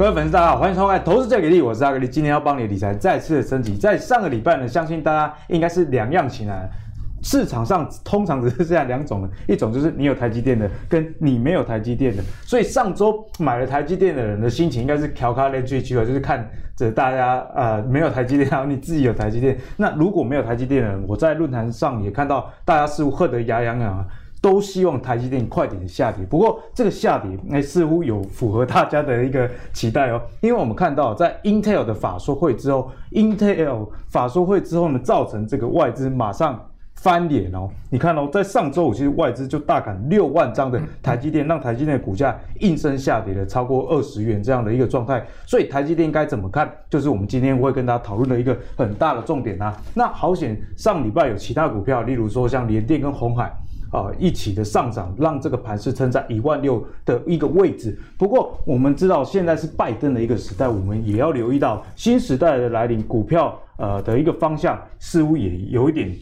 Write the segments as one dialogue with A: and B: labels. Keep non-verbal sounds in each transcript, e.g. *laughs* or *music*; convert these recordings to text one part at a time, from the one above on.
A: 各位粉丝，大家好，欢迎收看《投资最给力》，我是阿格力，今天要帮你理财再次的升级。在上个礼拜呢，相信大家应该是两样情啊。市场上通常只是这样两种的，一种就是你有台积电的，跟你没有台积电的。所以上周买了台积电的人的心情应该是调侃连最久，就是看着大家呃没有台积电，然后你自己有台积电。那如果没有台积电的人，我在论坛上也看到大家似乎喝得牙痒痒啊。都希望台积电快点下跌，不过这个下跌哎，似乎有符合大家的一个期待哦，因为我们看到 *laughs* 在 Intel 的法说会之后，Intel 法说会之后呢，造成这个外资马上翻脸哦。你看哦，在上周五其实外资就大砍六万张的台积电，让台积电的股价应声下跌了超过二十元这样的一个状态。所以台积电该怎么看，就是我们今天会跟大家讨论的一个很大的重点啊。那好险，上礼拜有其他股票，例如说像联电跟鸿海。啊，一起的上涨，让这个盘势撑在一万六的一个位置。不过，我们知道现在是拜登的一个时代，我们也要留意到新时代的来临，股票呃的一个方向似乎也有一点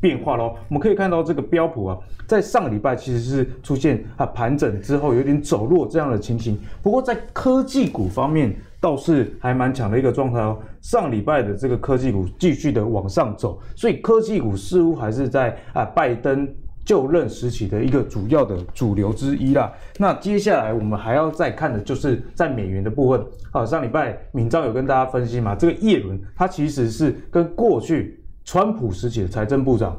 A: 变化喽。我们可以看到这个标普啊，在上个礼拜其实是出现啊盘整之后有点走弱这样的情形。不过，在科技股方面倒是还蛮强的一个状态哦。上礼拜的这个科技股继续的往上走，所以科技股似乎还是在啊拜登。就任时期的一个主要的主流之一啦。那接下来我们还要再看的就是在美元的部分。好，上礼拜闵漳有跟大家分析嘛，这个叶伦他其实是跟过去川普时期的财政部长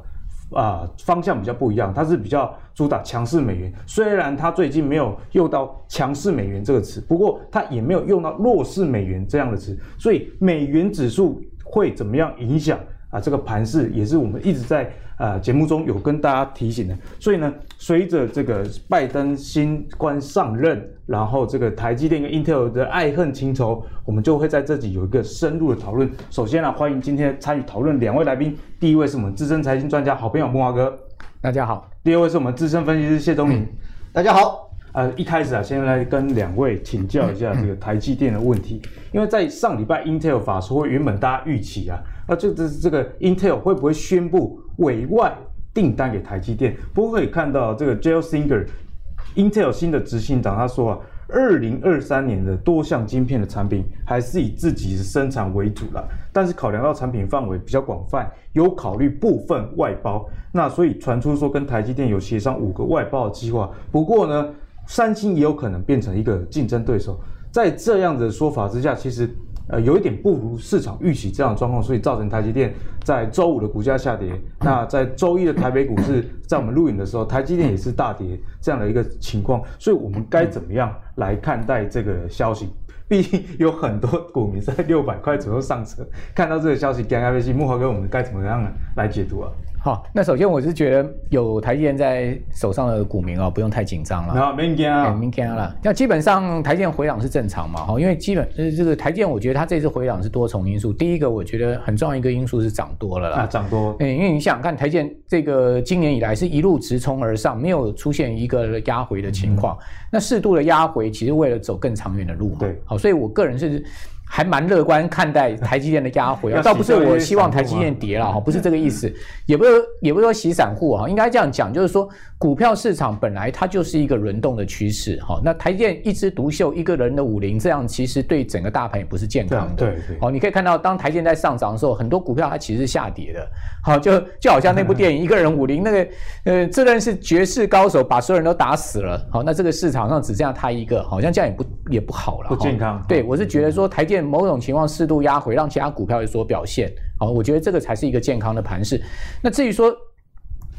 A: 啊方向比较不一样，他是比较主打强势美元。虽然他最近没有用到强势美元这个词，不过他也没有用到弱势美元这样的词。所以美元指数会怎么样影响啊？这个盘势也是我们一直在。啊，节目中有跟大家提醒的，所以呢，随着这个拜登新官上任，然后这个台积电跟 Intel 的爱恨情仇，我们就会在这里有一个深入的讨论。首先呢，欢迎今天参与讨论两位来宾，第一位是我们资深财经专家好朋友木华哥，
B: 大家好；
A: 第二位是我们资深分析师谢宗明，
C: 大家好。
A: 呃，一开始啊，先来跟两位请教一下这个台积电的问题，因为在上礼拜 Intel 法说会，原本大家预期啊。那这这这个 Intel 会不会宣布委外订单给台积电？不过可以看到这个 Jale Singer，Intel 新的执行长他说啊，二零二三年的多项晶片的产品还是以自己的生产为主了，但是考量到产品范围比较广泛，有考虑部分外包。那所以传出说跟台积电有协商五个外包的计划。不过呢，三星也有可能变成一个竞争对手。在这样的说法之下，其实。呃，有一点不如市场预期这样的状况，所以造成台积电在周五的股价下跌。那 *laughs* 在周一的台北股市，在我们录影的时候，台积电也是大跌这样的一个情况。所以我们该怎么样来看待这个消息？毕竟有很多股民在六百块左右上车，看到这个消息，尴尬悲心。慕驊哥，我们该怎么样来解读啊？
B: 好，那首先我是觉得有台积电在手上的股民啊，不用太紧张了。
A: 好，没惊啊，
B: 没惊了。那基本上台积电回档是正常嘛？哈，因为基本呃这个台积电，我觉得它这次回档是多重因素。第一个，我觉得很重要一个因素是涨多了啦。
A: 啊，涨多。
B: 嗯，因为你想看台积电这个今年以来是一路直冲而上，没有出现一个压回的情况。嗯、那适度的压回，其实为了走更长远的路嘛。
A: 对。
B: 好，所以我个人是。还蛮乐观看待台积电的压回啊，倒不是我希望台积电跌了哈，不是这个意思，也不是也不是说洗散户哈，应该这样讲，就是说股票市场本来它就是一个轮动的趋势哈。那台积电一枝独秀，一个人的武林，这样其实对整个大盘也不是健康的。
A: 对对。
B: 哦，你可以看到，当台积电在上涨的时候，很多股票它其实是下跌的。好，就就好像那部电影《一个人武林》，那个呃，这人是绝世高手，把所有人都打死了。好，那这个市场上只剩下他一个，好像这样也不也不好了，
A: 不健康。
B: 对，我是觉得说台积某种情况适度压回，让其他股票有所表现。好，我觉得这个才是一个健康的盘势。那至于说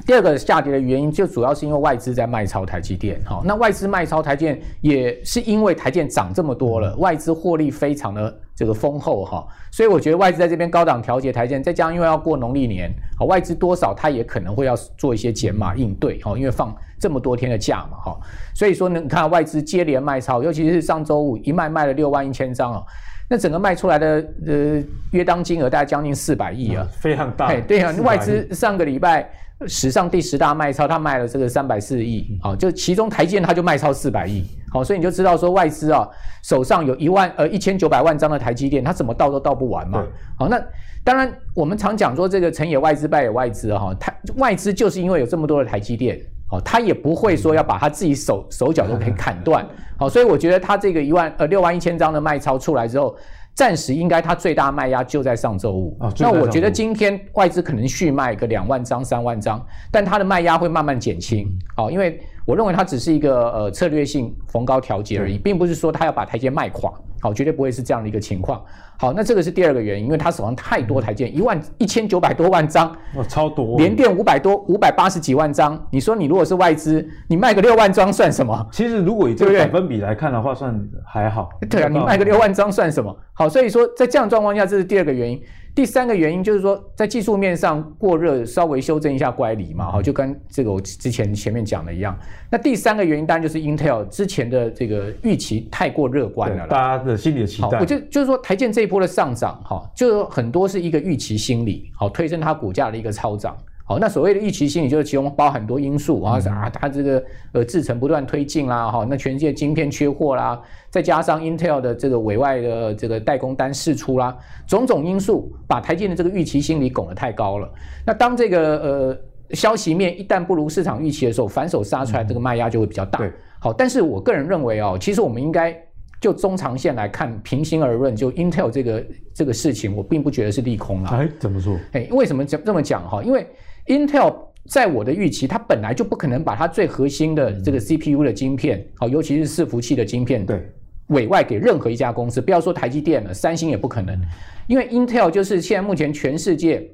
B: 第二个下跌的原因，就主要是因为外资在卖超台积电。好，那外资卖超台积电，也是因为台积电涨这么多了，外资获利非常的这个丰厚哈。所以我觉得外资在这边高档调节台积电，再加上因为要过农历年，好，外资多少它也可能会要做一些减码应对。哈，因为放这么多天的假嘛，哈。所以说呢，你看外资接连卖超，尤其是上周五一卖卖了六万一千张啊。那整个卖出来的呃约当金额大概将近四百亿啊，
A: 非常大。
B: 对啊，外资上个礼拜史上第十大卖超，他卖了这个三百四亿，好，就其中台积电他就卖超四百亿，好，所以你就知道说外资啊手上有一万呃一千九百万张的台积电，他怎么倒都倒不完嘛。好，那当然我们常讲说这个成也外资败也外资哈，台外资就是因为有这么多的台积电，哦，他也不会说要把他自己手手脚都给砍断，好，所以我觉得他这个一万呃六万一千张的卖超出来之后，暂时应该他最大卖压就在上周五。哦、那我觉得今天外资可能续卖个两万张、三万张，但它的卖压会慢慢减轻。好，因为我认为它只是一个呃策略性逢高调节而已，并不是说它要把台积卖垮。好，绝对不会是这样的一个情况。好，那这个是第二个原因，因为它手上太多台积，一万一千九百多万张，
A: 哇，超多！
B: 联电五百多，五百八十几万张。你说你如果是外资，你卖个六万张算什么？
A: 其实如果以这个百分比来看的话，算还好。
B: 对啊，你卖个六万张算什么？好，所以说在这样状况下，这是第二个原因。第三个原因就是说，在技术面上过热，稍微修正一下乖离嘛，哈，就跟这个我之前前面讲的一样。那第三个原因当然就是 Intel 之前的这个预期太过乐观了，
A: 大家的心理的期待。
B: 我就就是说，台建这一波的上涨，哈，就很多是一个预期心理，好推升它股价的一个超涨。好，那所谓的预期心理就是其中包很多因素啊，啊，它这个呃制程不断推进啦，哈，那全世界晶片缺货啦，再加上 Intel 的这个委外的这个代工单释出啦，种种因素把台积的这个预期心理拱得太高了。那当这个呃消息面一旦不如市场预期的时候，反手杀出来，这个卖压就会比较大。对，好，但是我个人认为哦，其实我们应该就中长线来看，平心而论，就 Intel 这个这个事情，我并不觉得是利空了。
A: 哎，怎么说？
B: 哎，为什么这这么讲哈？因为 Intel 在我的预期，它本来就不可能把它最核心的这个 CPU 的晶片，好，尤其是伺服器的晶片，对，委外给任何一家公司，不要说台积电了，三星也不可能，因为 Intel 就是现在目前全世界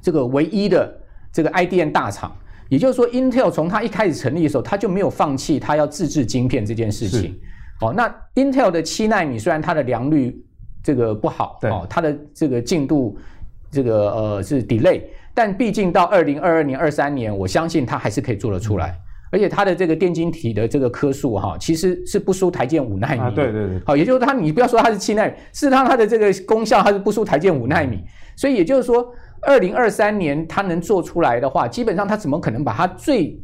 B: 这个唯一的这个 IDM 大厂，也就是说，Intel 从它一开始成立的时候，它就没有放弃它要自制晶片这件事情。好，那 Intel 的七纳米虽然它的良率这个不好，哦，它的这个进度这个呃是 delay。但毕竟到二零二二年、二三年，我相信它还是可以做得出来，而且它的这个电晶体的这个颗数哈，其实是不输台积五纳米。啊，对对对。好，也就是它，你不要说它是七纳米，事实上它的这个功效它是不输台积五纳米。所以也就是说，二零二三年它能做出来的话，基本上它怎么可能把它最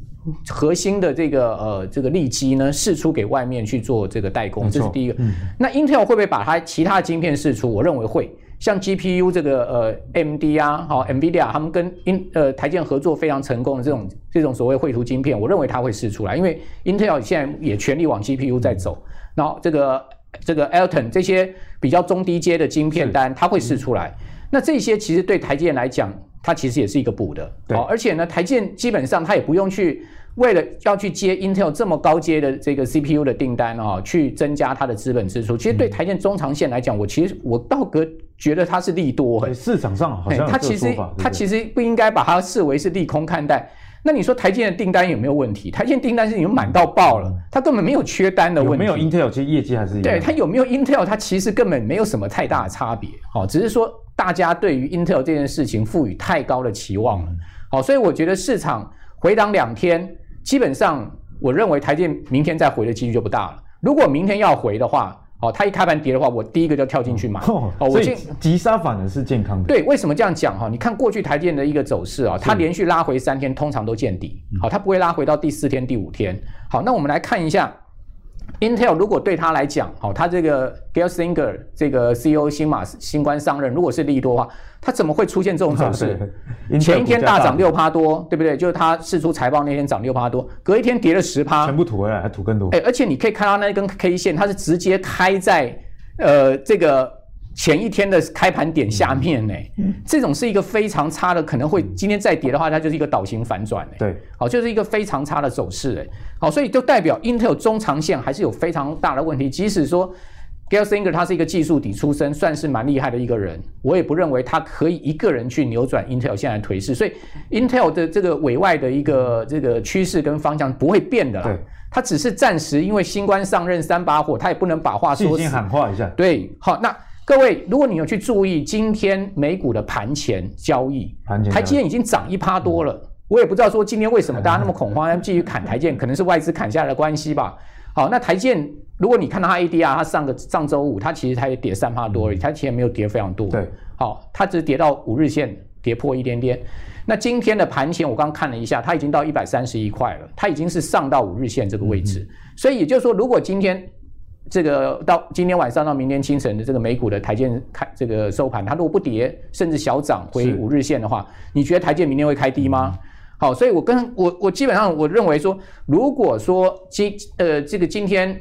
B: 核心的这个呃这个利基呢试出给外面去做这个代工？这是第一个。嗯。那 Intel 会不会把它其他的晶片试出？我认为会。像 GPU 这个呃 AMD 啊，好 NVIDIA 他们跟英呃台积合作非常成功的这种这种所谓绘图晶片，我认为它会试出来，因为 Intel 现在也全力往 GPU 在走，然后这个这个 Alton 这些比较中低阶的晶片单它会试出来，那这些其实对台积电来讲，它其实也是一个补的，好，而且呢台积电基本上它也不用去。为了要去接 Intel 这么高阶的这个 CPU 的订单啊，去增加它的资本支出，其实对台积电中长线来讲，我其实我倒个觉得它是利多。
A: 市场上好像
B: 它其实它其实不应该把它视为是利空看待。那你说台积电的订单有没有问题？台积电订单是已经满到爆了，它根本没有缺单的问题。有
A: 没有 Intel 其实业绩还是一样。
B: 对，它有没有 Intel？它其实根本没有什么太大的差别。好，只是说大家对于 Intel 这件事情赋予太高的期望了。好，所以我觉得市场回档两天。基本上，我认为台电明天再回的几率就不大了。如果明天要回的话，哦，它一开盘跌的话，我第一个就跳进去买。哦，
A: 我进急杀反而是健康的。
B: 对，为什么这样讲哈？你看过去台电的一个走势啊，它连续拉回三天，通常都见底。好，它不会拉回到第四天、第五天。好，那我们来看一下。Intel 如果对他来讲，好，他这个 Gelsinger 这个 CEO 新马新官上任，如果是利多的话，他怎么会出现这种走势？*laughs* 前一天大涨六趴多，对不对？就是他试出财报那天涨六趴多，隔一天跌了十趴，
A: 全部吐回来，还吐更多。
B: 哎，而且你可以看到那根 K 线，它是直接开在呃这个。前一天的开盘点下面呢，这种是一个非常差的，可能会今天再跌的话，它就是一个倒型反转。
A: 对，
B: 好，就是一个非常差的走势。哎，好，所以就代表 Intel 中长线还是有非常大的问题。即使说 g a l s i n g e r 他是一个技术底出身，算是蛮厉害的一个人，我也不认为他可以一个人去扭转 Intel 现在的颓势。所以 Intel 的这个委外的一个这个趋势跟方向不会变的。对，他只是暂时因为新官上任三把火，他也不能把话说死。
A: 喊话一下。
B: 对，好，那。各位，如果你有去注意今天美股的盘前交易，盘前台积电已经涨一趴多了。我也不知道说今天为什么大家那么恐慌，*laughs* 要继续砍台积电，可能是外资砍下来的关系吧。好，那台积电，如果你看到它 ADR，它上个上周五，它其实它也跌三趴多而已，它其实没有跌非常多。对，好，它只跌到五日线跌破一点点。那今天的盘前我刚刚看了一下，它已经到一百三十一块了，它已经是上到五日线这个位置。所以也就是说，如果今天这个到今天晚上到明天清晨的这个美股的台建开这个收盘，它如果不跌，甚至小涨回五日线的话，你觉得台建明天会开低吗？好，所以我跟我我基本上我认为说，如果说今呃这个今天。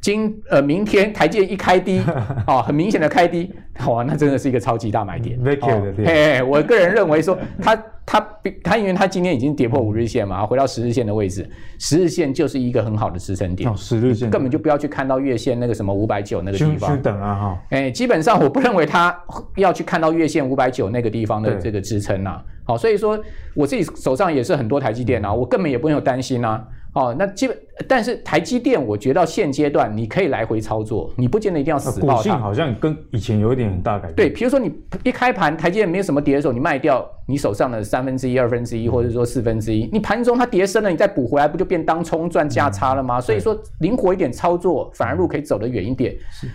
B: 今呃，明天台积电一开低，*laughs* 哦，很明显的开低，哇，那真的是一个超级大
A: 买
B: 点。我个人认为说，*laughs* 它它它因为它今天已经跌破五日线嘛，回到十日线的位置，十日线就是一个很好的支撑点。
A: 哦，十日线
B: 根本就不要去看到月线那个什么五百九那个地方。
A: 等啊哈，
B: 哎，基本上我不认为它要去看到月线五百九那个地方的这个支撑呐。好，所以说我自己手上也是很多台积电啊，我根本也不用有担心啊。哦，那基本，但是台积电，我觉得到现阶段你可以来回操作，你不见得一定要死抱它。
A: 股性好像跟以前有一点很大改变。
B: 对，比如说你一开盘台积电没有什么跌的时候，你卖掉你手上的三分之一、二分之一，或者说四分之一，你盘中它跌深了，你再补回来，不就变当冲赚价差了吗？嗯、所以说灵活一点操作，反而路可以走得远一点。是。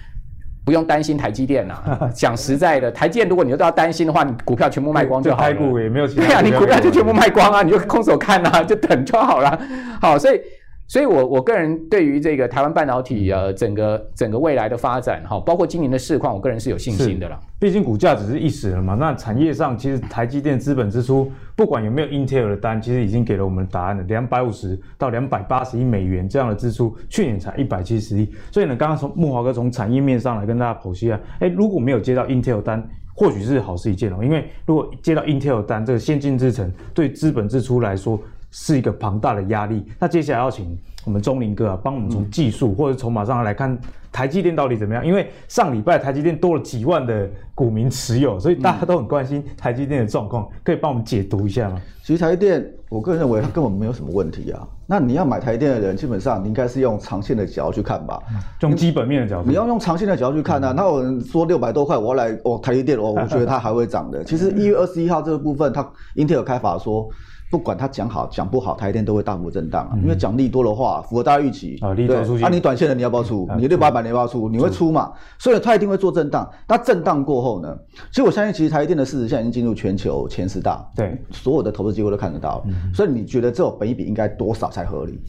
B: 不用担心台积电啊，*laughs* 讲实在的，台积电如果你都要担心的话，你股票全部卖光就好了。台股也没有其他。对啊，你股票就全部卖光啊，你就空手看啊，就等就好了。好，所以。所以我，我我个人对于这个台湾半导体呃整个整个未来的发展哈，包括今年的市况，我个人是有信心的啦。
A: 毕竟股价只是一时了嘛，那产业上其实台积电资本支出，不管有没有 Intel 的单，其实已经给了我们答案了，两百五十到两百八十亿美元这样的支出，去年才一百七十亿。所以呢，刚刚从木华哥从产业面上来跟大家剖析啊，哎，如果没有接到 Intel 单，或许是好事一件哦，因为如果接到 Intel 单，这个先进制程对资本支出来说。是一个庞大的压力。那接下来要请我们钟林哥啊，帮我们从技术或者筹码上来看台积电到底怎么样？因为上礼拜台积电多了几万的股民持有，所以大家都很关心台积电的状况，可以帮我们解读一下吗？
C: 其实台积电，我个人认为它根本没有什么问题啊。那你要买台积电的人，基本上你应该是用长线的角度去看吧，
A: 用基本面的角度。
C: 你要用长线的角度去看啊。那有人说六百多块，我要来哦，台积电哦，我觉得它还会涨的。其实一月二十一号这个部分，它 Intel 开法说。不管他讲好讲不好，台积电都会大幅震荡啊！因为讲利多的话，符合大家预期啊，利多出现啊，你短线的你要不要出？你六八百你要不要出？你会出嘛？所以它一定会做震荡。那震荡过后呢？其实我相信，其实台积电的市值现在已经进入全球前十大，对，所有的投资机会都看得到。所以你觉得这种本益比应该多少才合理？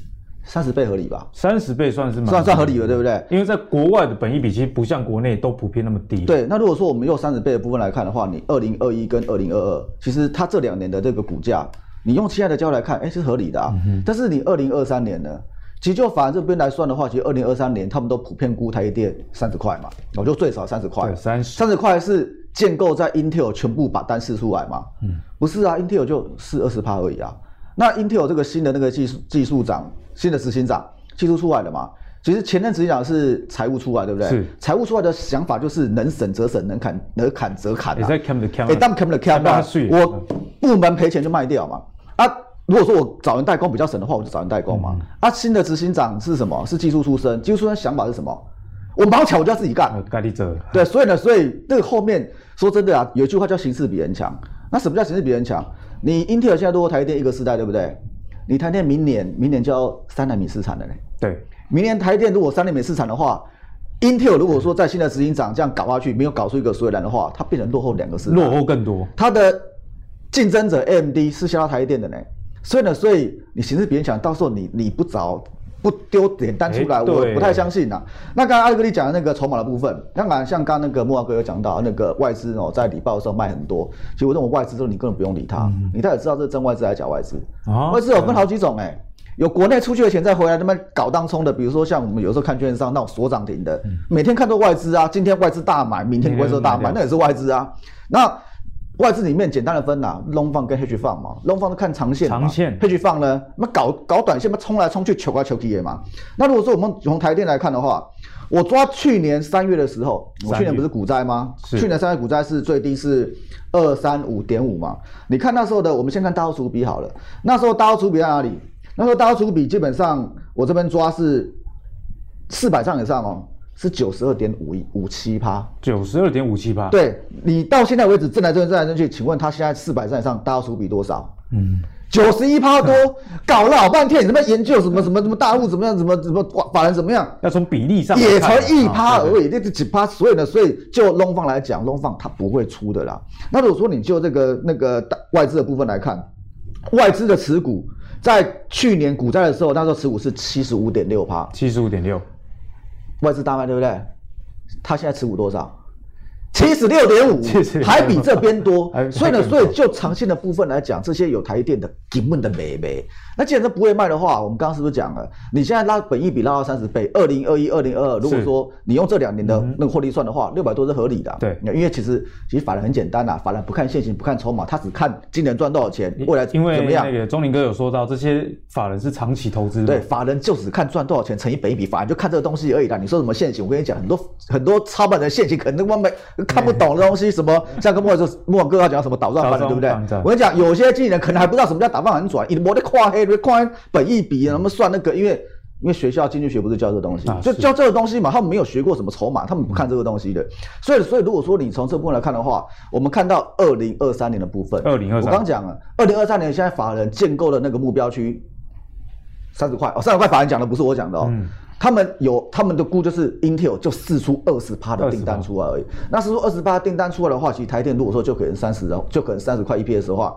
C: 三十倍合理吧？
A: 三十倍算是蛮
C: 算算合理了，对不对？
A: 因为在国外的本益比其实不像国内都普遍那么低。
C: 对，那如果说我们用三十倍的部分来看的话，你二零二一跟二零二二，其实它这两年的这个股价。你用现在的角度来看，哎、欸，是合理的啊。嗯、但是你二零二三年呢？其实就反而这边来算的话，其实二零二三年他们都普遍估台积电三十块嘛，我就最少三十块。三十。三十块是建构在 Intel 全部把单释出来嘛？嗯。不是啊，Intel 就四二十趴而已啊。那 Intel 这个新的那个技术技术长，新的执行长技术出来了嘛？其实前任执行长是财务出来，对不对？是。财务出来的想法就是能省则省，能砍能砍则砍。
A: 你在 cam 的 cam。
C: 哎，当 cam 的 cam 啊，我部门赔钱就卖掉嘛。啊，如果说我找人代工比较省的话，我就找人代工嘛。嗯、啊，新的执行长是什么？是技术出身，技术出身想法是什么？我毛巧，我就要自己干。干你这。对，所以呢，所以这个后面说真的啊，有一句话叫形势比人强。那什么叫形势比人强？你英特尔现在落后台积电一个世代，对不对？你台积电明年明年就要三纳米市产了嘞。对，明年台积电如果三纳米市产的话，英特尔如果说在新的执行长这样搞下去，没有搞出一个所以然的话，它变成落后两个世代，
A: 落后更多。
C: 它的。竞争者 AMD 是下到台积电的呢，所以呢，所以你形势比人强，到时候你你不找不丢点单出来，欸、我不太相信呐。那刚刚阿力哥你讲的那个筹码的部分，当然像刚刚那个慕驊哥有讲到那个外资哦，在礼报的时候卖很多，其实我认为外资之后你根本不用理它，嗯、你大概知道这是真外资还是假外资。哦、外资有分好几种哎、欸，有国内出去的钱再回来那么搞当冲的，比如说像我们有时候看券商那种锁涨停的，嗯、每天看到外资啊，今天外资大买，明天外资大买，那也是外资啊，那。外资里面简单的分呐、啊，long fund 跟 hedge fund 嘛，long fund 是看长线，长线，hedge fund 呢，那搞搞短线嘛，冲来冲去，求来求去的嘛。那如果说我们从台电来看的话，我抓去年三月的时候，我去年不是股灾吗？去年三月股灾是最低是二三五点五嘛。你看那时候的，我们先看大户持股比好了。那时候大户持股比在哪里？那时候大户持股比基本上我这边抓是四百张以上哦。是九十二点五一五七趴，
A: 九十二点五七趴。
C: 对，你到现在为止，震来震去，震来震去，请问他现在四百站以上，大户持股比多少？嗯，九十一趴多，*laughs* 搞了老半天，你他妈研究什么什么什么大户怎么样，怎么怎么法人怎么样？
A: 要从比例上，
C: 也才一趴而已，这这几趴，所以呢，所以就 long 方来讲，long 方它不会出的啦。那如果说你就这个那个外资的部分来看，外资的持股在去年股灾的时候，那时候持股是七十五点六趴，
A: 七十五点六。
C: 外资大卖对不对？他现在持股多少？七十六点五
A: ，76.5 *laughs*
C: 还比这边多，所以呢，所以就长线的部分来讲，这些有台积电的根本的美眉。那既然都不会卖的话，我们刚刚是不是讲了？你现在拉本益比拉到三十倍，二零二一、二零二二，如果说你用这两年的那个获利算的话，六百多是合理的啊。
A: 对，
C: 因为其实其实法人很简单呐，法人不看现行，不看筹码，他只看今年赚多少钱，未来怎么样。
A: 因为那个钟林哥有说到，这些法人是长期投资的。
C: 对，法人就只看赚多少钱乘以本益比，法人就看这个东西而已啦。你说什么现行？我跟你讲，很多很多操盘的现行可能根本没看不懂的东西，什么像跟莫说莫哥要讲什么倒转反转，对不对？我跟你讲，有些经纪人可能还不知道什么叫打反转，你没得跨黑，跨本。一笔那么算那个，因为因为学校经济学不是教这个东西，啊、就教这个东西嘛，他们没有学过什么筹码，他们不看这个东西的，所以所以如果说你从这部分来看的话，我们看到二零二三年的部分，
A: 二零二三，
C: 我刚讲了，二零二三年现在法人建构的那个目标区三十块哦，三十块法人讲的不是我讲的哦，嗯、他们有他们的估就是 Intel 就释出二十趴的订单出来而已，那试出二十趴订单出来的话，其实台电如果说就可能三十，就可能三十块 EPS 的话，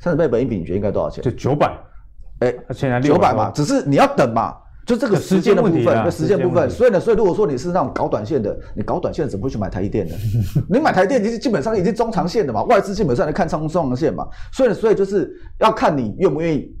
C: 三十倍本益比你觉得应该多少钱？
A: 就九百。
C: 哎，现在九百嘛，只是你要等嘛，就这个时间的部分，那时间部分。所以呢，所以如果说你是那种搞短线的，你搞短线怎么会去买台积电呢？*laughs* 你买台积电，你是基本上已经中长线的嘛，外资基本上来看中中长线嘛。所以呢，所以就是要看你愿不愿意。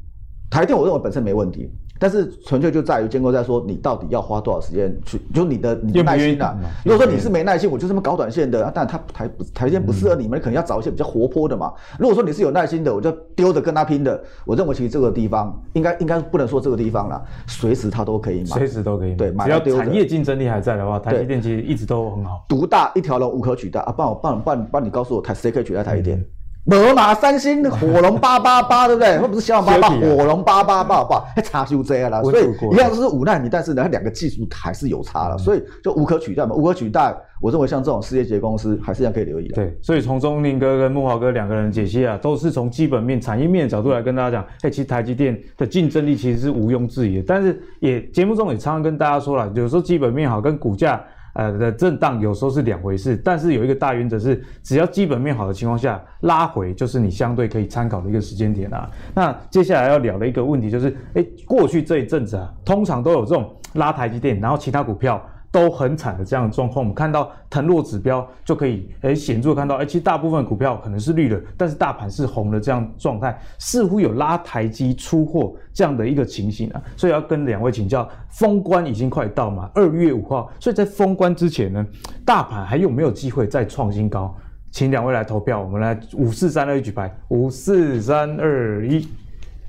C: 台电我认为本身没问题。但是纯粹就在于建构在说，你到底要花多少时间去，就你的你的耐心啊。如果说你是没耐心，我就这么搞短线的，但他台不台积电不适合你们，可能要找一些比较活泼的嘛。如果说你是有耐心的，我就丢着跟他拼的。我认为其实这个地方应该应该不能说这个地方啦，随时他都可以买，
A: 随时都可以买。
C: 对，
A: 只要产业竞争力还在的话，台积电其实一直都很好。
C: 独大一条龙无可取代啊！帮我帮帮帮你告诉我，台谁可以取代台积电？没嘛，三星火龙八八八，对不对？或不是骁龙八八，火龙八八八，好不好？还差修这样了。所以一样都是五纳米，但是呢，它两个技术还是有差了，所以就无可取代嘛。无可取代，我认为像这种世界级公司，还是一样可以留意的。
A: 对，所以从钟林哥跟慕驊哥两个人解析啊，都是从基本面、产业面的角度来跟大家讲，哎，其实台积电的竞争力其实是毋庸置疑的。但是也节目中也常常跟大家说了，有时候基本面好跟股价。呃的震荡有时候是两回事，但是有一个大原则是，只要基本面好的情况下，拉回就是你相对可以参考的一个时间点啊。那接下来要聊的一个问题就是，哎，过去这一阵子啊，通常都有这种拉台积电，然后其他股票。都很惨的这样的状况，我们看到腾落指标就可以诶显著看到，诶其实大部分股票可能是绿的，但是大盘是红的这样状态，似乎有拉台积出货这样的一个情形啊，所以要跟两位请教，封关已经快到嘛，二月五号，所以在封关之前呢，大盘还有没有机会再创新高？请两位来投票，我们来五四三二一举牌，五四三二一，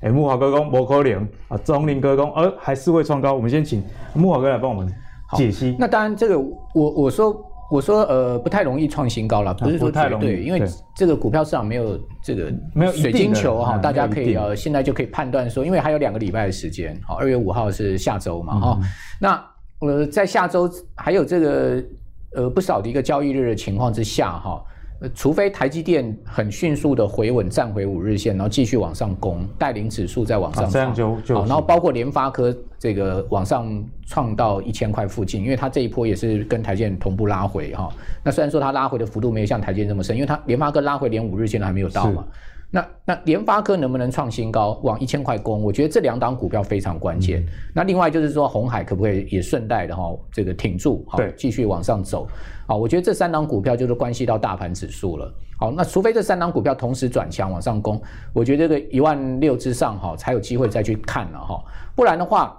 A: 诶木华哥公不可怜啊，钟林哥公呃还是会创高，我们先请木华哥来帮我们。解析。那
B: 当然，这个我我说我说呃不太容易创新高了，不是说太容易，因为这个股票市场没有这个没有水晶球哈，大家可以呃现在就可以判断说，因为还有两个礼拜的时间，好，二月五号是下周嘛哈，那呃在下周还有这个呃不少的一个交易日的情况之下哈。除非台积电很迅速的回稳，站回五日线，然后继续往上攻，带领指数再往上，啊，这样就就好。然后包括联发科这个往上创到一千块附近，因为它这一波也是跟台积电同步拉回哈。那虽然说它拉回的幅度没有像台积电这么深，因为它联发科拉回连五日线都还没有到嘛。那那联发科能不能创新高，往一千块攻？我觉得这两档股票非常关键。嗯、那另外就是说，红海可不可以也顺带的哈，这个挺住，好，继续往上走。好，我觉得这三档股票就是关系到大盘指数了。好，那除非这三档股票同时转强往上攻，我觉得这个一万六之上哈才有机会再去看了哈，不然的话。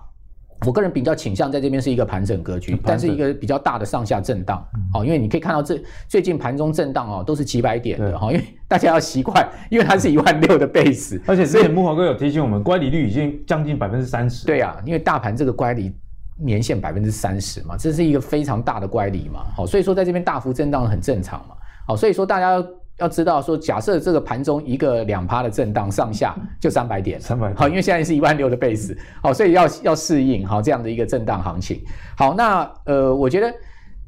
B: 我个人比较倾向在这边是一个盘整格局，但是一个比较大的上下震荡，好，因为你可以看到这最近盘中震荡哦，都是几百点的哈，因为大家要习惯，因为它是一万六的 base，
A: 而且之前木华哥有提醒我们，乖离率已经将近百分之三十。
B: 对啊，因为大盘这个乖离年限百分之三十嘛，这是一个非常大的乖离嘛，好，所以说在这边大幅震荡很正常嘛，好，所以说大家。要知道说，假设这个盘中一个两趴的震荡上下就三百点，
A: 三百
B: 好，因为现在是一万六的 base，好，所以要要适应好这样的一个震荡行情。好，那呃，我觉得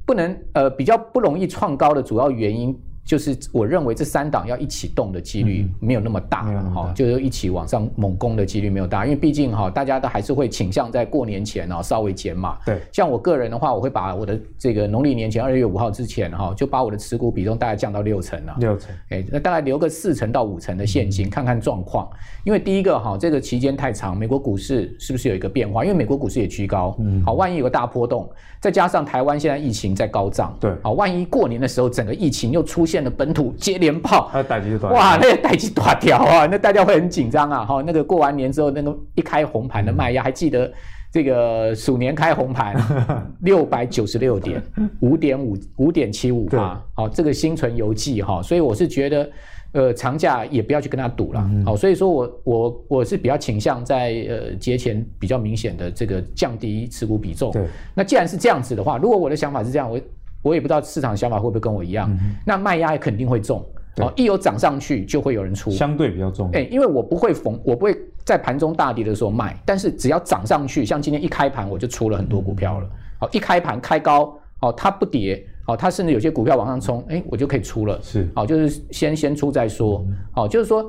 B: 不能呃比较不容易创高的主要原因，就是我认为这三档要一起动的几率没有那么大，哈，就是一起往上猛攻的几率没有大，因为毕竟哈，大家都还是会倾向在过年前啊稍微减码。
A: 对，
B: 像我个人的话，我会把我的这个农历年前二月五号之前哈，就把我的持股比重大概降到六成了。
A: 六成，
B: 哎，那大概留个四成到五成的现金，看看状况。因为第一个哈，这个期间太长，美国股市是不是有一个变化？因为美国股市也居高，嗯，好，万一有个大波动，再加上台湾现在疫情在高涨，
A: 对，
B: 好，万一过年的时候整个疫情又出现了本土接连爆，
A: 它代志
B: 哇，那个代志大条啊，那大家会很紧张啊，哈，那个过完年之后，那个一开红盘的卖压，还记得这个鼠年开红盘 *laughs* 六百九十六点五点五五点七五八，好，这个心存犹记哈，所以我是觉得，呃，长假也不要去跟他赌了，好，所以说我我我是比较倾向在呃节前比较明显的这个降低持股比重，对，那既然是这样子的话，如果我的想法是这样，我。我也不知道市场想法会不会跟我一样，嗯、那卖压也肯定会重哦。一有涨上去，就会有人出，
A: 相对比较重。
B: 哎，因为我不会逢，我不会在盘中大跌的时候卖，但是只要涨上去，像今天一开盘我就出了很多股票了。好、嗯，一开盘开高，哦，它不跌，哦，它甚至有些股票往上冲，哎，我就可以出了。
A: 是，
B: 哦，就是先先出再说。好、嗯，就是说，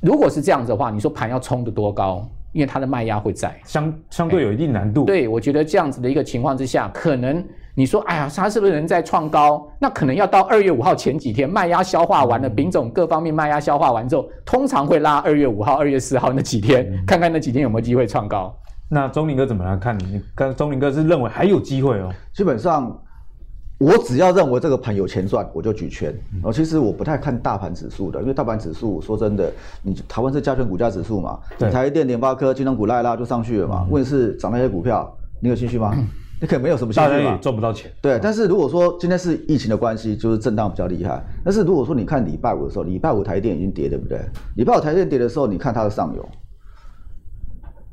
B: 如果是这样子的话，你说盘要冲得多高？因为它的卖压会在，
A: 相相对有一定难度。
B: 对，我觉得这样子的一个情况之下，可能。你说，哎呀，它是不是能再创高？那可能要到二月五号前几天卖压消化完了，丙种各方面卖压消化完之后，通常会拉二月五号、二月四号那几天，嗯、看看那几天有没有机会创高。
A: 那钟林哥怎么来看？你刚钟林哥是认为还有机会哦。
C: 基本上，我只要认为这个盘有钱赚，我就举拳。然后、嗯、其实我不太看大盘指数的，因为大盘指数说真的，你台湾是加权股价指数嘛，对台积电、联发科、金融股拉一拉就上去了嘛。问题、嗯、是涨那些股票，你有兴趣吗？*laughs* 嗯你可能没有什么兴趣嘛，
A: 赚不到钱。
C: 对，但是如果说今天是疫情的关系，就是震荡比较厉害。但是如果说你看礼拜五的时候，礼拜五台电已经跌，对不对？礼拜五台电跌的时候，你看它的上游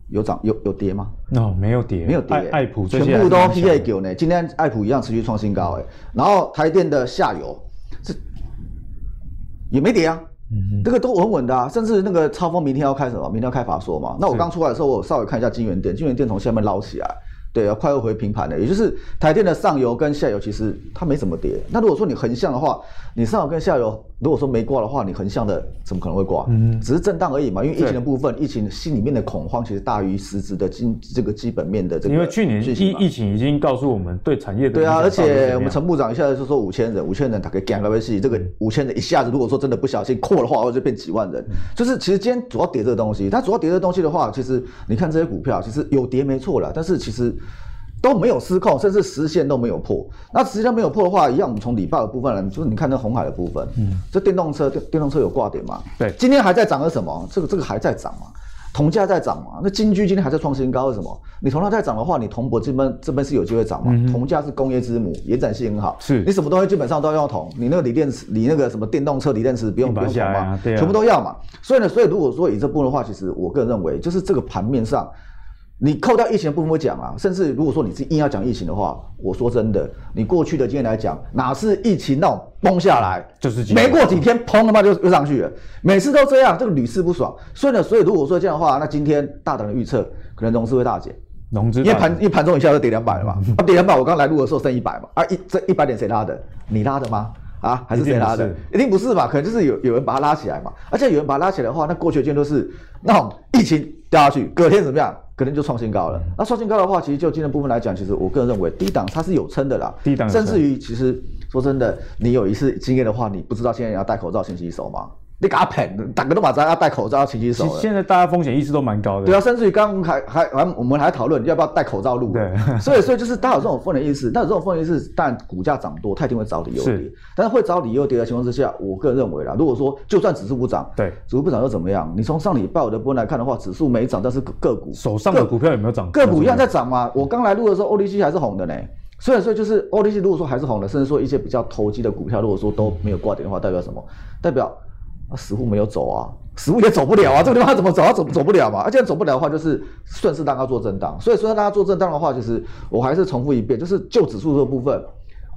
C: 有涨有有跌吗
A: ？No，没有跌，
C: 没有跌。
A: 爱普
C: 全部都 PA 九呢。今天爱普一样持续创新高哎。然后台电的下游是也没跌啊，这个都稳稳的啊。甚至那个超锋明天要开什么？明天要开法说嘛。那我刚出来的时候，我稍微看一下晶圆电，晶圆电从下面捞起来。对要，快要回平盘了，也就是台电的上游跟下游其实它没怎么跌。那如果说你横向的话，你上游跟下游如果说没挂的话，你横向的怎么可能会挂？嗯，只是震荡而已嘛。因为疫情的部分，疫情心里面的恐慌其实大于实质的基这个基本面的这个。
A: 因为去年疫疫情已经告诉我们对产业的。
C: 对啊，而且我们陈部长一下子就说五千人，五千人打个 g a m 这个五千人一下子如果说真的不小心扩的话，或者变几万人。嗯、就是其实今天主要跌这个东西，它主要跌这个东西的话，其实你看这些股票其实有跌没错了，但是其实。都没有失控，甚至实线都没有破。那实际上没有破的话，一样我们从礼拜的部分来，就是你看那红海的部分，嗯，这电动车电电动车有挂点嘛？
A: 对，
C: 今天还在涨的什么？这个这个还在涨嘛？铜价在涨嘛？那金居今天还在创新高，为什么？你铜价在涨的话，你铜箔这边这边是有机会涨嘛？铜价、嗯、是工业之母，延展性很好。
A: 是，
C: 你什么东西基本上都要用铜，你那个锂电池，你那个什么电动车锂电池不用不用铜嘛？啊、全部都要嘛。所以呢，所以如果说以这部分的话，其实我个人认为，就是这个盘面上。你扣掉疫情的部分不讲啊，甚至如果说你是硬要讲疫情的话，我说真的，你过去的经验来讲，哪是疫情那种崩下来，就是没过几天砰他妈就又上去了，每次都这样，这个屡试不爽。所以呢，所以如果说这样的话，那今天大胆的预测，可能融资会大减，
A: 融资，
C: 因为盘一盘中一下就跌两百了嘛，啊跌两百，我刚来录的时候剩一百嘛，啊一这一百点谁拉的？你拉的吗？啊还是谁拉的？一定不是吧？可能就是有有人把它拉起来嘛，而且有人把它拉起来的话，那过去的经验都是那种疫情掉下去，隔天怎么样？可能就创新高了。那创新高的话，其实就今天部分来讲，其实我个人认为低档它是有撑的啦。
A: 低档，
C: 甚至于其实说真的，你有一次经验的话，你不知道现在要戴口罩、勤洗手吗？你给他喷，大家都把咱要戴口罩、要勤洗手。
A: 现在大家风险意识都蛮高的。
C: 对啊，甚至于刚刚还还还我们还讨论要不要戴口罩录。
A: 对。*laughs*
C: 所以所以就是大家有这种风险意识，但有这种风险意识，但股价涨多，它一定会找理由跌。是。但是会找理由跌的情况之下，我个人认为啦，如果说就算指数不涨，
A: 对，
C: 指数不涨又怎么样？你从上礼拜我的波来看的话，指数没涨，但是个股
A: 手上的股票有没有涨？
C: 个股一样在涨嘛。我刚来录的时候，OTC 还是红的呢。所以说就是 OTC 如果说还是红的，甚至说一些比较投机的股票，如果说都没有挂点的话，代表什么？代表。实户没有走啊，实户也走不了啊，这个地方怎么走？啊走走不了嘛。而且走不了的话，就是顺势让它做震荡。所以说，让它做震荡的话，就是我还是重复一遍，就是就指数这个部分，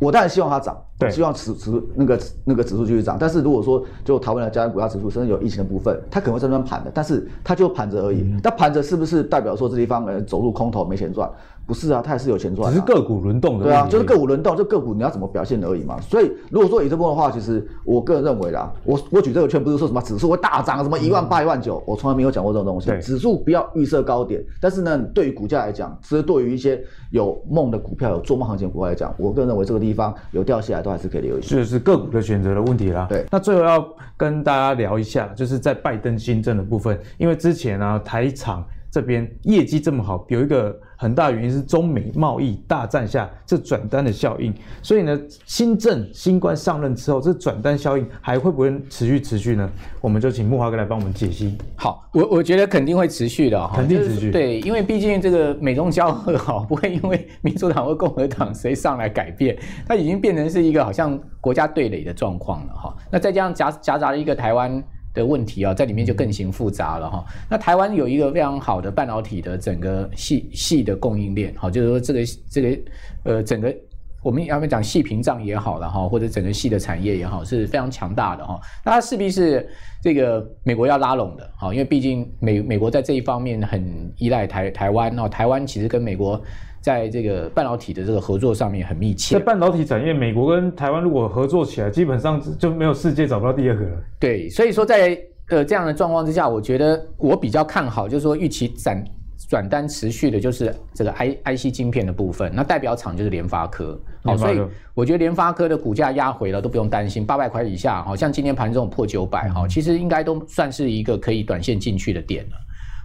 C: 我当然希望它涨，对，希望指指那个那个指数继续涨。但是如果说就台湾的加权股价指数，甚至有疫情的部分，它可能会在那边盘的，但是它就盘着而已。那盘着是不是代表说这地方呃走入空头没钱赚？不是啊，它也是有钱赚、啊，
A: 只是个股轮动的。
C: 对啊，就是个股轮动，就个股你要怎么表现而已嘛。所以如果说以这波的话，其实我个人认为啦，我我举这个券不是说什么指数会大涨，什么一万八、一万九，我从来没有讲过这种东西。指数不要预设高点，但是呢，对于股价来讲，其实对于一些有梦的股票、有做梦行情股票来讲，我个人认为这个地方有掉下来都还是可以留意。
A: 就是个股的选择的问题啦。
C: 对，
A: 那最后要跟大家聊一下，就是在拜登新政的部分，因为之前呢、啊，台厂这边业绩这么好，有一个。很大原因是中美贸易大战下这转单的效应，所以呢，新政新官上任之后，这转单效应还会不会持续持续呢？我们就请木华哥来帮我们解析。
B: 好，我我觉得肯定会持续的，
A: 肯定持续。
B: 对，因为毕竟这个美中交恶哈，不会因为民主党或共和党谁上来改变，它已经变成是一个好像国家对垒的状况了哈。那再加上夹夹杂了一个台湾。的问题啊，在里面就更形复杂了哈。那台湾有一个非常好的半导体的整个系系的供应链，哈，就是说这个这个呃整个我们要不要讲细屏障也好了哈，或者整个细的产业也好，是非常强大的哈。那它势必是这个美国要拉拢的哈，因为毕竟美美国在这一方面很依赖台台湾哦，台湾其实跟美国。在这个半导体的这个合作上面很密切。
A: 在半导体产业，美国跟台湾如果合作起来，基本上就没有世界找不到第二个了。
B: 对，所以说在呃这样的状况之下，我觉得我比较看好，就是说预期转转单持续的，就是这个 I I C 晶片的部分。那代表厂就是联发科。好，所以我觉得联发科的股价压回了都不用担心，八百块以下，好像今天盘中破九百，哈，其实应该都算是一个可以短线进去的点了。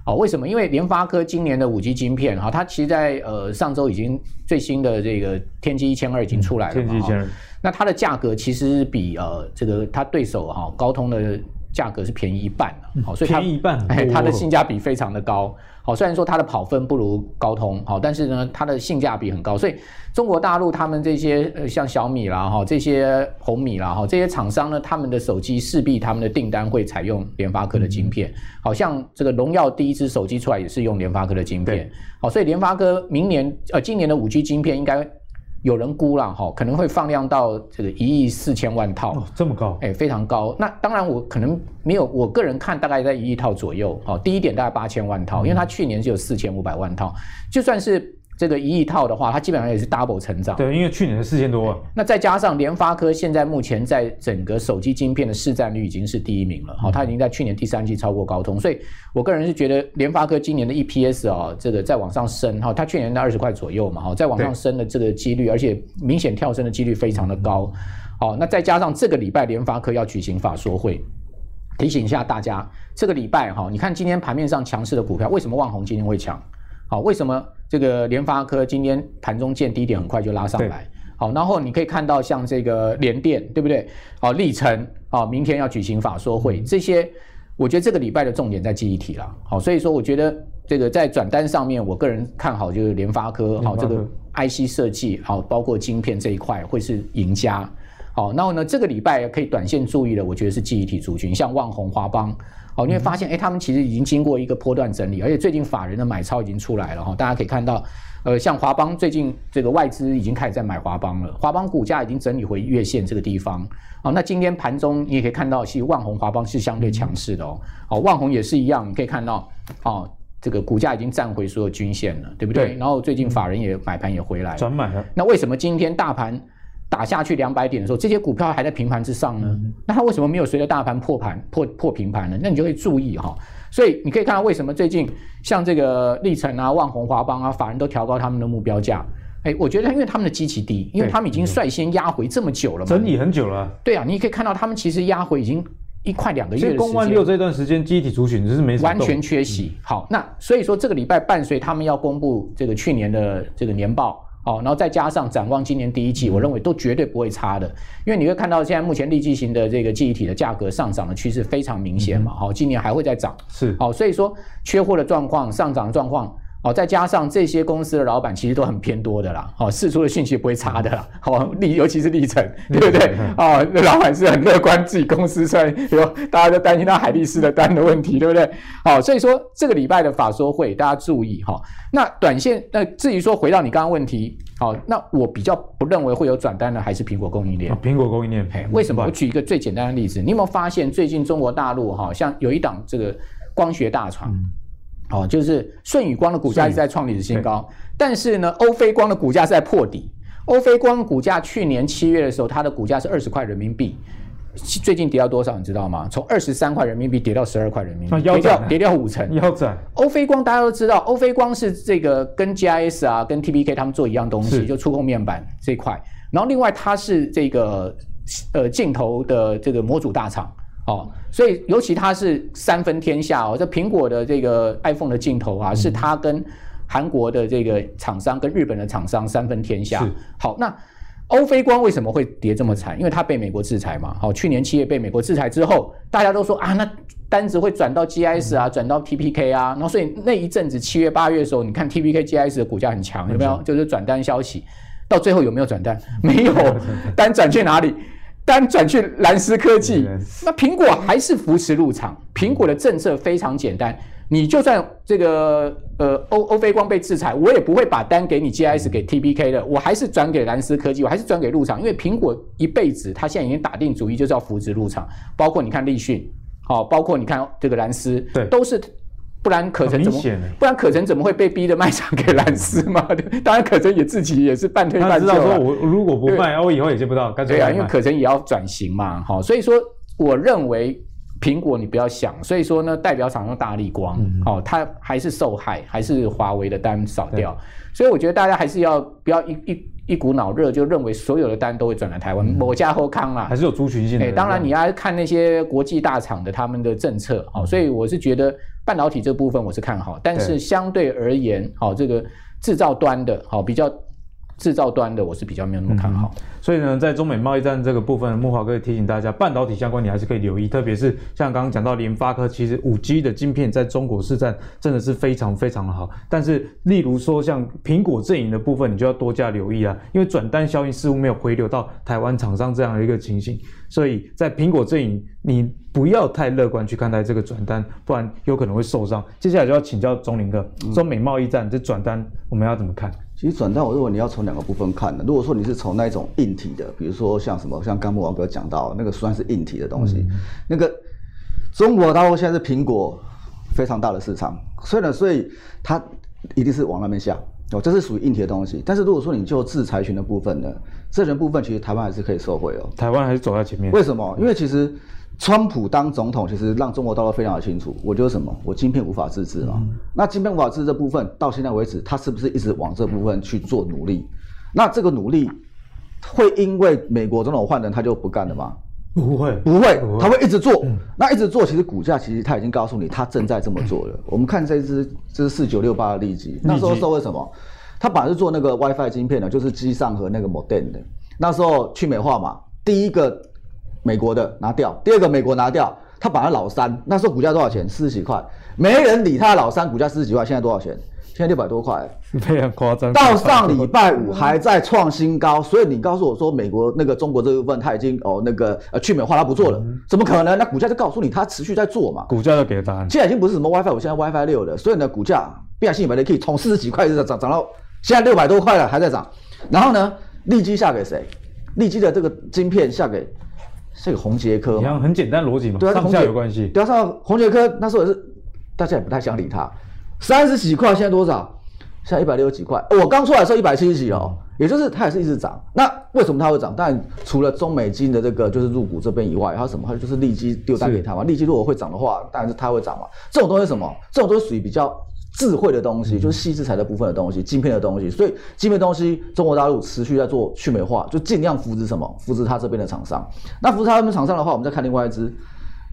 B: 好，为什么？因为联发科今年的五 G 晶片，哈，它其实在呃上周已经最新的这个天玑一千二已经出来了，
A: 天玑一千二，
B: 那它的价格其实比呃这个它对手哈高通的价格是便宜一半的，好，所以它
A: 便宜一半，
B: 哎，它的性价比非常的高。好，虽然说它的跑分不如高通，好，但是呢，它的性价比很高，所以中国大陆他们这些呃像小米啦哈，这些红米啦哈，这些厂商呢，他们的手机势必他们的订单会采用联发科的晶片，好像这个荣耀第一支手机出来也是用联发科的晶片，好，所以联发科明年呃今年的五 G 晶片应该。有人估了哈，可能会放量到这个一亿四千万套，
A: 哦，这么高，
B: 哎，非常高。那当然，我可能没有，我个人看大概在一亿套左右。好，第一点大概八千万套，因为它去年就有四千五百万套，就算是。这个一亿套的话，它基本上也是 double 成长。
A: 对，因为去年的四千多万。
B: 那再加上联发科现在目前在整个手机晶片的市占率已经是第一名了，好、嗯，它已经在去年第三季超过高通，所以我个人是觉得联发科今年的 EPS 啊，这个再往上升哈，它去年在二十块左右嘛，哈，再往上升的这个几率，而且明显跳升的几率非常的高。好，那再加上这个礼拜联发科要举行法说会，提醒一下大家，这个礼拜哈，你看今天盘面上强势的股票，为什么万宏今天会强？好，为什么这个联发科今天盘中见低点很快就拉上来？好，然后你可以看到像这个联电，对不对？好，力成，好，明天要举行法说会，这些我觉得这个礼拜的重点在记忆体了。好，所以说我觉得这个在转单上面，我个人看好就是联发科，好，这个 IC 设计，好，包括晶片这一块会是赢家。好，然后呢，这个礼拜可以短线注意的，我觉得是记忆体族群，像万宏、华邦。好，你会发现，哎，他们其实已经经过一个波段整理，而且最近法人的买超已经出来了哈。大家可以看到，呃，像华邦最近这个外资已经开始在买华邦了，华邦股价已经整理回月线这个地方。好，那今天盘中你也可以看到，其实万宏、华邦是相对强势的哦。好，万宏也是一样，你可以看到，哦，这个股价已经站回所有均线了，对不对？对，然后最近法人也买盘也回来了，
A: 转买了。
B: 那为什么今天大盘？打下去两百点的时候，这些股票还在平盘之上呢。嗯、那它为什么没有随着大盘破盘破破平盘呢？那你就会注意哈。所以你可以看到为什么最近像这个力成啊、万宏、华邦啊，法人都调高他们的目标价。哎，我觉得因为他们的基期低，因为他们已经率先压回这么久了嘛，
A: 整理很久了。
B: 对啊，你可以看到他们其实压回已经一块两个月的时间。
A: 所以攻万六这段时间，记忆体族群就是没
B: 完全缺席。嗯、好，那所以说这个礼拜伴随他们要公布这个去年的这个年报。好，然后再加上展望今年第一季，我认为都绝对不会差的，因为你会看到现在目前利基型的这个记忆体的价格上涨的趋势非常明显嘛，好，今年还会再涨，
A: 是，
B: 好，所以说缺货的状况、上涨的状况。哦，再加上这些公司的老板其实都很偏多的啦，哦，释出的讯息不会差的啦，好，力尤其是历程，对不对？哦，那老板是很乐观自己公司，所以有大家都担心他海力士的单的问题，对不对？好，所以说这个礼拜的法说会大家注意哈。那短线，那至于说回到你刚刚问题，好，那我比较不认为会有转单的，还是苹果供应链。
A: 苹果供应链，
B: 为什么？我举一个最简单的例子，你有没有发现最近中国大陆哈，像有一档这个光学大厂。哦，就是舜宇光的股价一直在创历史新高，但是呢，欧菲光的股价是在破底。欧菲光股价去年七月的时候，它的股价是二十块人民币，最近跌到多少？你知道吗？从二十三块人民币跌到十二块人民币，啊、跌掉跌掉五成。*laughs*
A: 腰斩。
B: 欧菲光大家都知道，欧菲光是这个跟 GIS 啊、跟 TPK 他们做一样东西，就触控面板这一块。然后另外它是这个呃镜头的这个模组大厂。哦，所以尤其它是三分天下哦，这苹果的这个 iPhone 的镜头啊，嗯、是它跟韩国的这个厂商跟日本的厂商三分天下。好，那欧菲光为什么会跌这么惨？因为它被美国制裁嘛。好，去年七月被美国制裁之后，大家都说啊，那单子会转到 GIS 啊，转、嗯、到 TPK 啊，然后所以那一阵子七月八月的时候，你看 TPK GIS 的股价很强，有没有？嗯、就是转单消息，到最后有没有转单？没有，单转去哪里？单转去蓝思科技，那苹果还是扶持入场。苹果的政策非常简单，你就算这个呃欧欧菲光被制裁，我也不会把单给你 GIS 给 TBK 的，我还是转给蓝思科技，我还是转给入场，因为苹果一辈子，他现在已经打定主意就是要扶持入场，包括你看立讯，好，包括你看这个蓝思，对，都是。不然可成怎么？不然可成怎么会被逼的卖场给蓝斯嘛？*laughs* 当然可成也自己也是半推半就。他知道
A: 说我如果不卖，我以后也接不到。
B: 对啊，因为可成也要转型嘛，好，所以说我认为苹果你不要想，所以说呢，代表厂用大力光，哦，它还是受害，还是华为的单少掉，所以我觉得大家还是要不要一一一股脑热就认为所有的单都会转来台湾，某家后康啦，
A: 还是有族群性的。
B: 当然你要看那些国际大厂的他们的政策，好，所以我是觉得。半导体这部分我是看好，但是相对而言，好这个制造端的，好比较制造端的，我是比较没有那么看好。嗯、所以呢，在中美贸易战这个部分，木华哥提醒大家，半导体相关你还是可以留意，特别是像刚刚讲到联发科，其实五 G 的晶片在中国市占真的是非常非常的好。但是，例如说像苹果阵营的部分，你就要多加留意啊，因为转单效应似乎没有回流到台湾厂商这样的一个情形。所以在苹果阵营，你不要太乐观去看待这个转单，不然有可能会受伤。接下来就要请教钟林哥，中美贸易战这转单我们要怎么看？
C: 其实转单，我认为你要从两个部分看的。如果说你是从那种硬体的，比如说像什么，像刚木王哥讲到那个算是硬体的东西，嗯、那个中国大陆现在是苹果非常大的市场，所以呢，所以它一定是往那边下。哦，这是属于硬体的东西，但是如果说你就制裁权的部分呢，这人部分其实台湾还是可以收回哦。
A: 台湾还是走在前面。
C: 为什么？因为其实川普当总统，其实让中国大陆非常的清楚，我就是什么，我晶片无法自制嘛。嗯、那晶片无法自制这部分，到现在为止，他是不是一直往这部分去做努力？那这个努力会因为美国总统换人，他就不干了吗？
A: 不会，
C: 不会，他会一直做。嗯、那一直做，其实股价其实他已经告诉你，他正在这么做了。嗯、我们看这一支，这是四九六八的利基，那时候说为什么？他本来是做那个 WiFi 晶片的，就是机上和那个 modem 的。那时候去美化嘛，第一个美国的拿掉，第二个美国拿掉，他把他老三，那时候股价多少钱？四十几块，没人理他老三，股价四十几块，现在多少钱？现在六百多块，
A: 非常夸张。
C: 到上礼拜五还在创新高，所以你告诉我说美国那个中国这部分他已经哦那个呃去美化他不做了，嗯、怎么可能？那股价就告诉你他持续在做嘛。
A: 股价就给了答案。
C: 现在已经不是什么 WiFi 五，现在 WiFi 六了，所以呢股价变性以为的可以从四十几块涨涨到现在六百多块了还在涨。然后呢，利基下给谁？利基的这个晶片下给这个宏杰科。
A: 一样很简单逻辑嘛，对啊，上下有关系。
C: 对啊，上宏杰科那时候也是大家也不太想理他。三十几块，现在多少？现在一百六十几块。我刚出来的时候一百七十几哦，也就是它也是一直涨。那为什么它会涨？当然除了中美金的这个就是入股这边以外，还有什么？它就是利基丢单给他嘛。利基如果会涨的话，当然是它会涨嘛。这种东西什么？这种都是属于比较智慧的东西，就是细制材的部分的东西，晶片的东西。所以晶片东西，中国大陆持续在做去美化，就尽量扶持什么？扶持它这边的厂商。那扶持他们厂商的话，我们再看另外一支，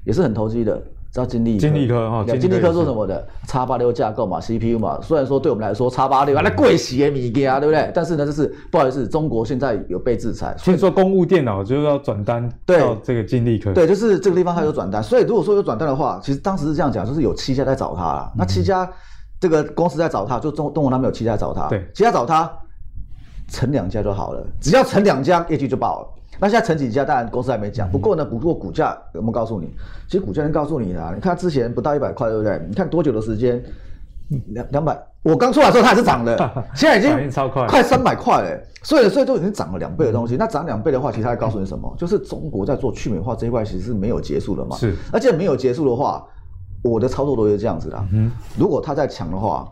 C: 也是很投机的。知道金立
A: 金立科哈，
C: 金立科做什么的？叉八六架构嘛，CPU 嘛。虽然说对我们来说，叉八六啊，那贵死的物件啊，对不对？但是呢，就是不好意思，中国现在有被制裁，
A: 所以说公务电脑就是要转单到这个金立科。
C: 对，就是这个地方它有转单。所以如果说有转单的话，其实当时是这样讲，就是有七家在找他啦。那七家这个公司在找他，就中东国那边有七家找他，对，七家找他，成两家就好了，只要成两家，业绩就爆了。那现在成几家，当然公司还没讲。不过呢，不过股价有没有告诉你？其实股价能告诉你的。你看之前不到一百块，对不对？你看多久的时间？两两百。我刚出来的时候它还是涨的，*laughs* 现在已经超快，快三百块了。所以所以都已经涨了两倍的东西。那涨两倍的话，其实它告诉你什么？就是中国在做去美化这一块，其实是没有结束的嘛。是。而且没有结束的话，我的操作逻辑是这样子的，嗯，如果它在强的话，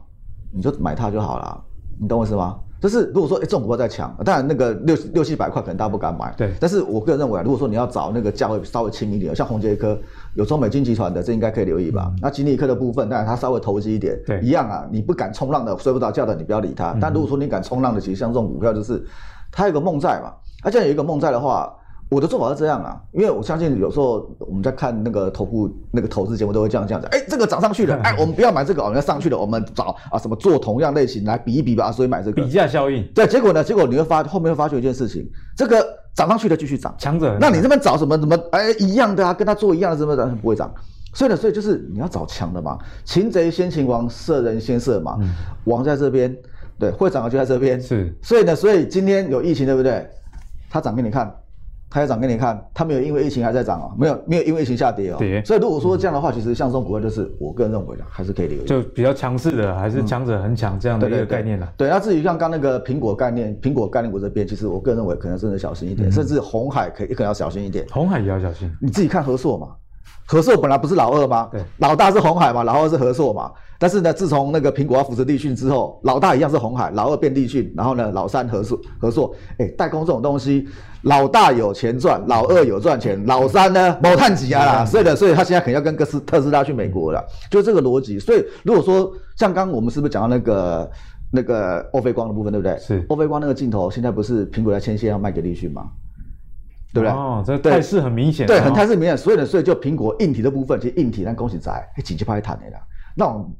C: 你就买它就好了，你懂我意思吗？就是如果说哎，这种股票在强，当然那个六六七百块可能大家不敢买，
A: 对。
C: 但是我个人认为啊，如果说你要找那个价位稍微轻一点，像宏杰科有中美金集团的，这应该可以留意吧？嗯、那金利科的部分，当然它稍微投机一点，
A: 对，
C: 一样啊。你不敢冲浪的，睡不着觉的，你不要理它。嗯、但如果说你敢冲浪的，其实像这种股票就是它有个梦在嘛，它既然有一个梦在的话。我的做法是这样啊，因为我相信有时候我们在看那个投顾那个投资节目都会这样这样子，哎，这个涨上去了，哎，我们不要买这个，我们要上去了，我们找啊什么做同样类型来比一比吧，所以买这个
A: 比价效应。
C: 对，结果呢，结果你会发后面会发觉一件事情，这个涨上去的继续涨，
A: 强者。
C: 那你这边找什么什么哎一样的啊，跟他做一样的什么的不会涨，所以呢，所以就是你要找强的嘛，擒贼先擒王，射人先射马，嗯、王在这边，对，会涨的就在这边，
A: 是。
C: 所以呢，所以今天有疫情对不对？它涨给你看。它要涨给你看，它没有因为疫情还在涨哦，没有没有因为疫情下跌哦。
A: 对。
C: 所以如果说这样的话，其实像这种股票就是我个人认为的，还是可以留意。
A: 就比较强势的，还是强者恒强这样的一个概念了。
C: 对，那至于像刚那个苹果概念，苹果概念股这边，其实我个人认为可能真的小心一点，甚至红海可以也可能要小心一点。
A: 红海也要小心。
C: 你自己看合硕嘛，和硕本来不是老二吗？对。老大是红海嘛，老二是和硕嘛。但是呢，自从那个苹果要扶持立讯之后，老大一样是红海，老二变立讯，然后呢，老三和硕和硕。哎，代工这种东西，老大有钱赚，老二有赚钱，老三呢，没赚钱啦。所以呢，所以他现在肯定要跟哥斯特斯拉去美国了，就这个逻辑。所以如果说像刚刚我们是不是讲到那个那个欧菲光的部分，对不对？
A: 是
C: 欧菲光那个镜头，现在不是苹果在牵线要卖给立讯吗？对不对？
A: 哦，这态势很明显。
C: 对，很态势明显。所以呢，所以就苹果硬体的部分，其实硬体但恭喜在，哎，紧急拍谈的啦，那种。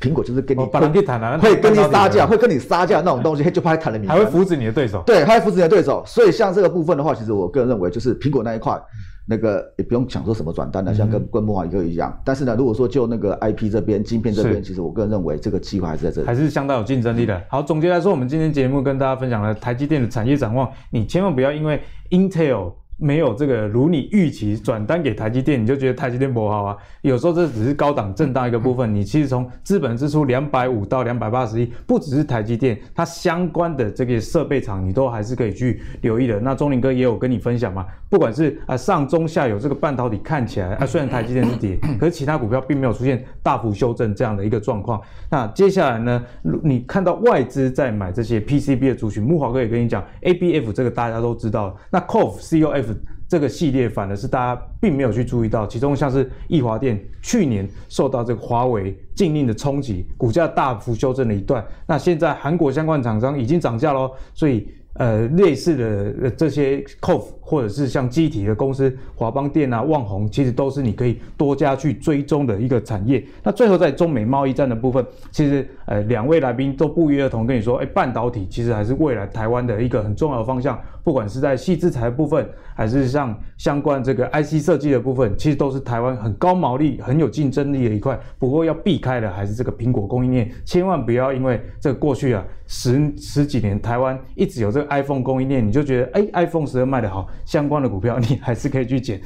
C: 苹果就是跟你会跟你杀价，会跟你杀价那种东西，就拍谈的明，
A: 还会扶持你的对手。
C: 对，还会扶持你的对手。所以像这个部分的话，其实我个人认为，就是苹果那一块，那个也不用想说什么转单的，像跟跟木华一个一样。但是呢，如果说就那个 IP 这边、晶片这边，其实我个人认为这个计划还是在这里，
A: 还是相当有竞争力的。好，总结来说，我们今天节目跟大家分享了台积电的产业展望，你千万不要因为 Intel。没有这个如你预期转单给台积电，你就觉得台积电不好啊？有时候这只是高档震荡一个部分。*laughs* 你其实从资本支出两百五到两百八十亿，不只是台积电，它相关的这个设备厂，你都还是可以去留意的。那钟林哥也有跟你分享嘛，不管是啊上中下游这个半导体看起来啊，虽然台积电是跌，*laughs* 可是其他股票并没有出现大幅修正这样的一个状况。那接下来呢，你看到外资在买这些 PCB 的族群，木华哥也跟你讲，ABF 这个大家都知道，那 COF COF。这个系列反而是大家并没有去注意到，其中像是易华电去年受到这个华为禁令的冲击，股价大幅修正了一段。那现在韩国相关厂商已经涨价喽，所以。呃，类似的这些 COF 或者是像机体的公司，华邦电啊、旺宏，其实都是你可以多加去追踪的一个产业。那最后在中美贸易战的部分，其实呃两位来宾都不约而同跟你说，哎，半导体其实还是未来台湾的一个很重要的方向，不管是在矽智财的部分，还是像相关这个 IC 设计的部分，其实都是台湾很高毛利、很有竞争力的一块。不过要避开的还是这个苹果供应链，千万不要因为这个过去啊十十几年台湾一直有这个。iPhone 供应链，你就觉得哎，iPhone 十二卖得好，相关的股票你还是可以去捡。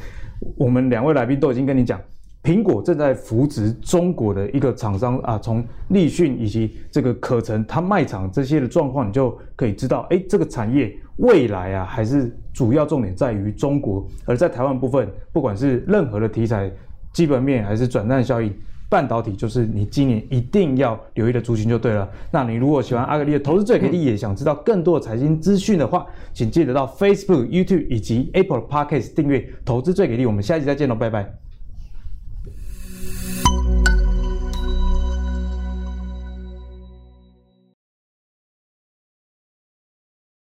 A: 我们两位来宾都已经跟你讲，苹果正在扶植中国的一个厂商啊，从立讯以及这个可成，它卖场这些的状况，你就可以知道，哎，这个产业未来啊，还是主要重点在于中国。而在台湾部分，不管是任何的题材、基本面还是转单效应。半导体就是你今年一定要留意的族群就对了。那你如果喜欢阿格力的投资最给力，也想知道更多的财经资讯的话，请记得到 Facebook、YouTube 以及 Apple Podcast 订阅投资最给力。我们下期再见喽，拜拜。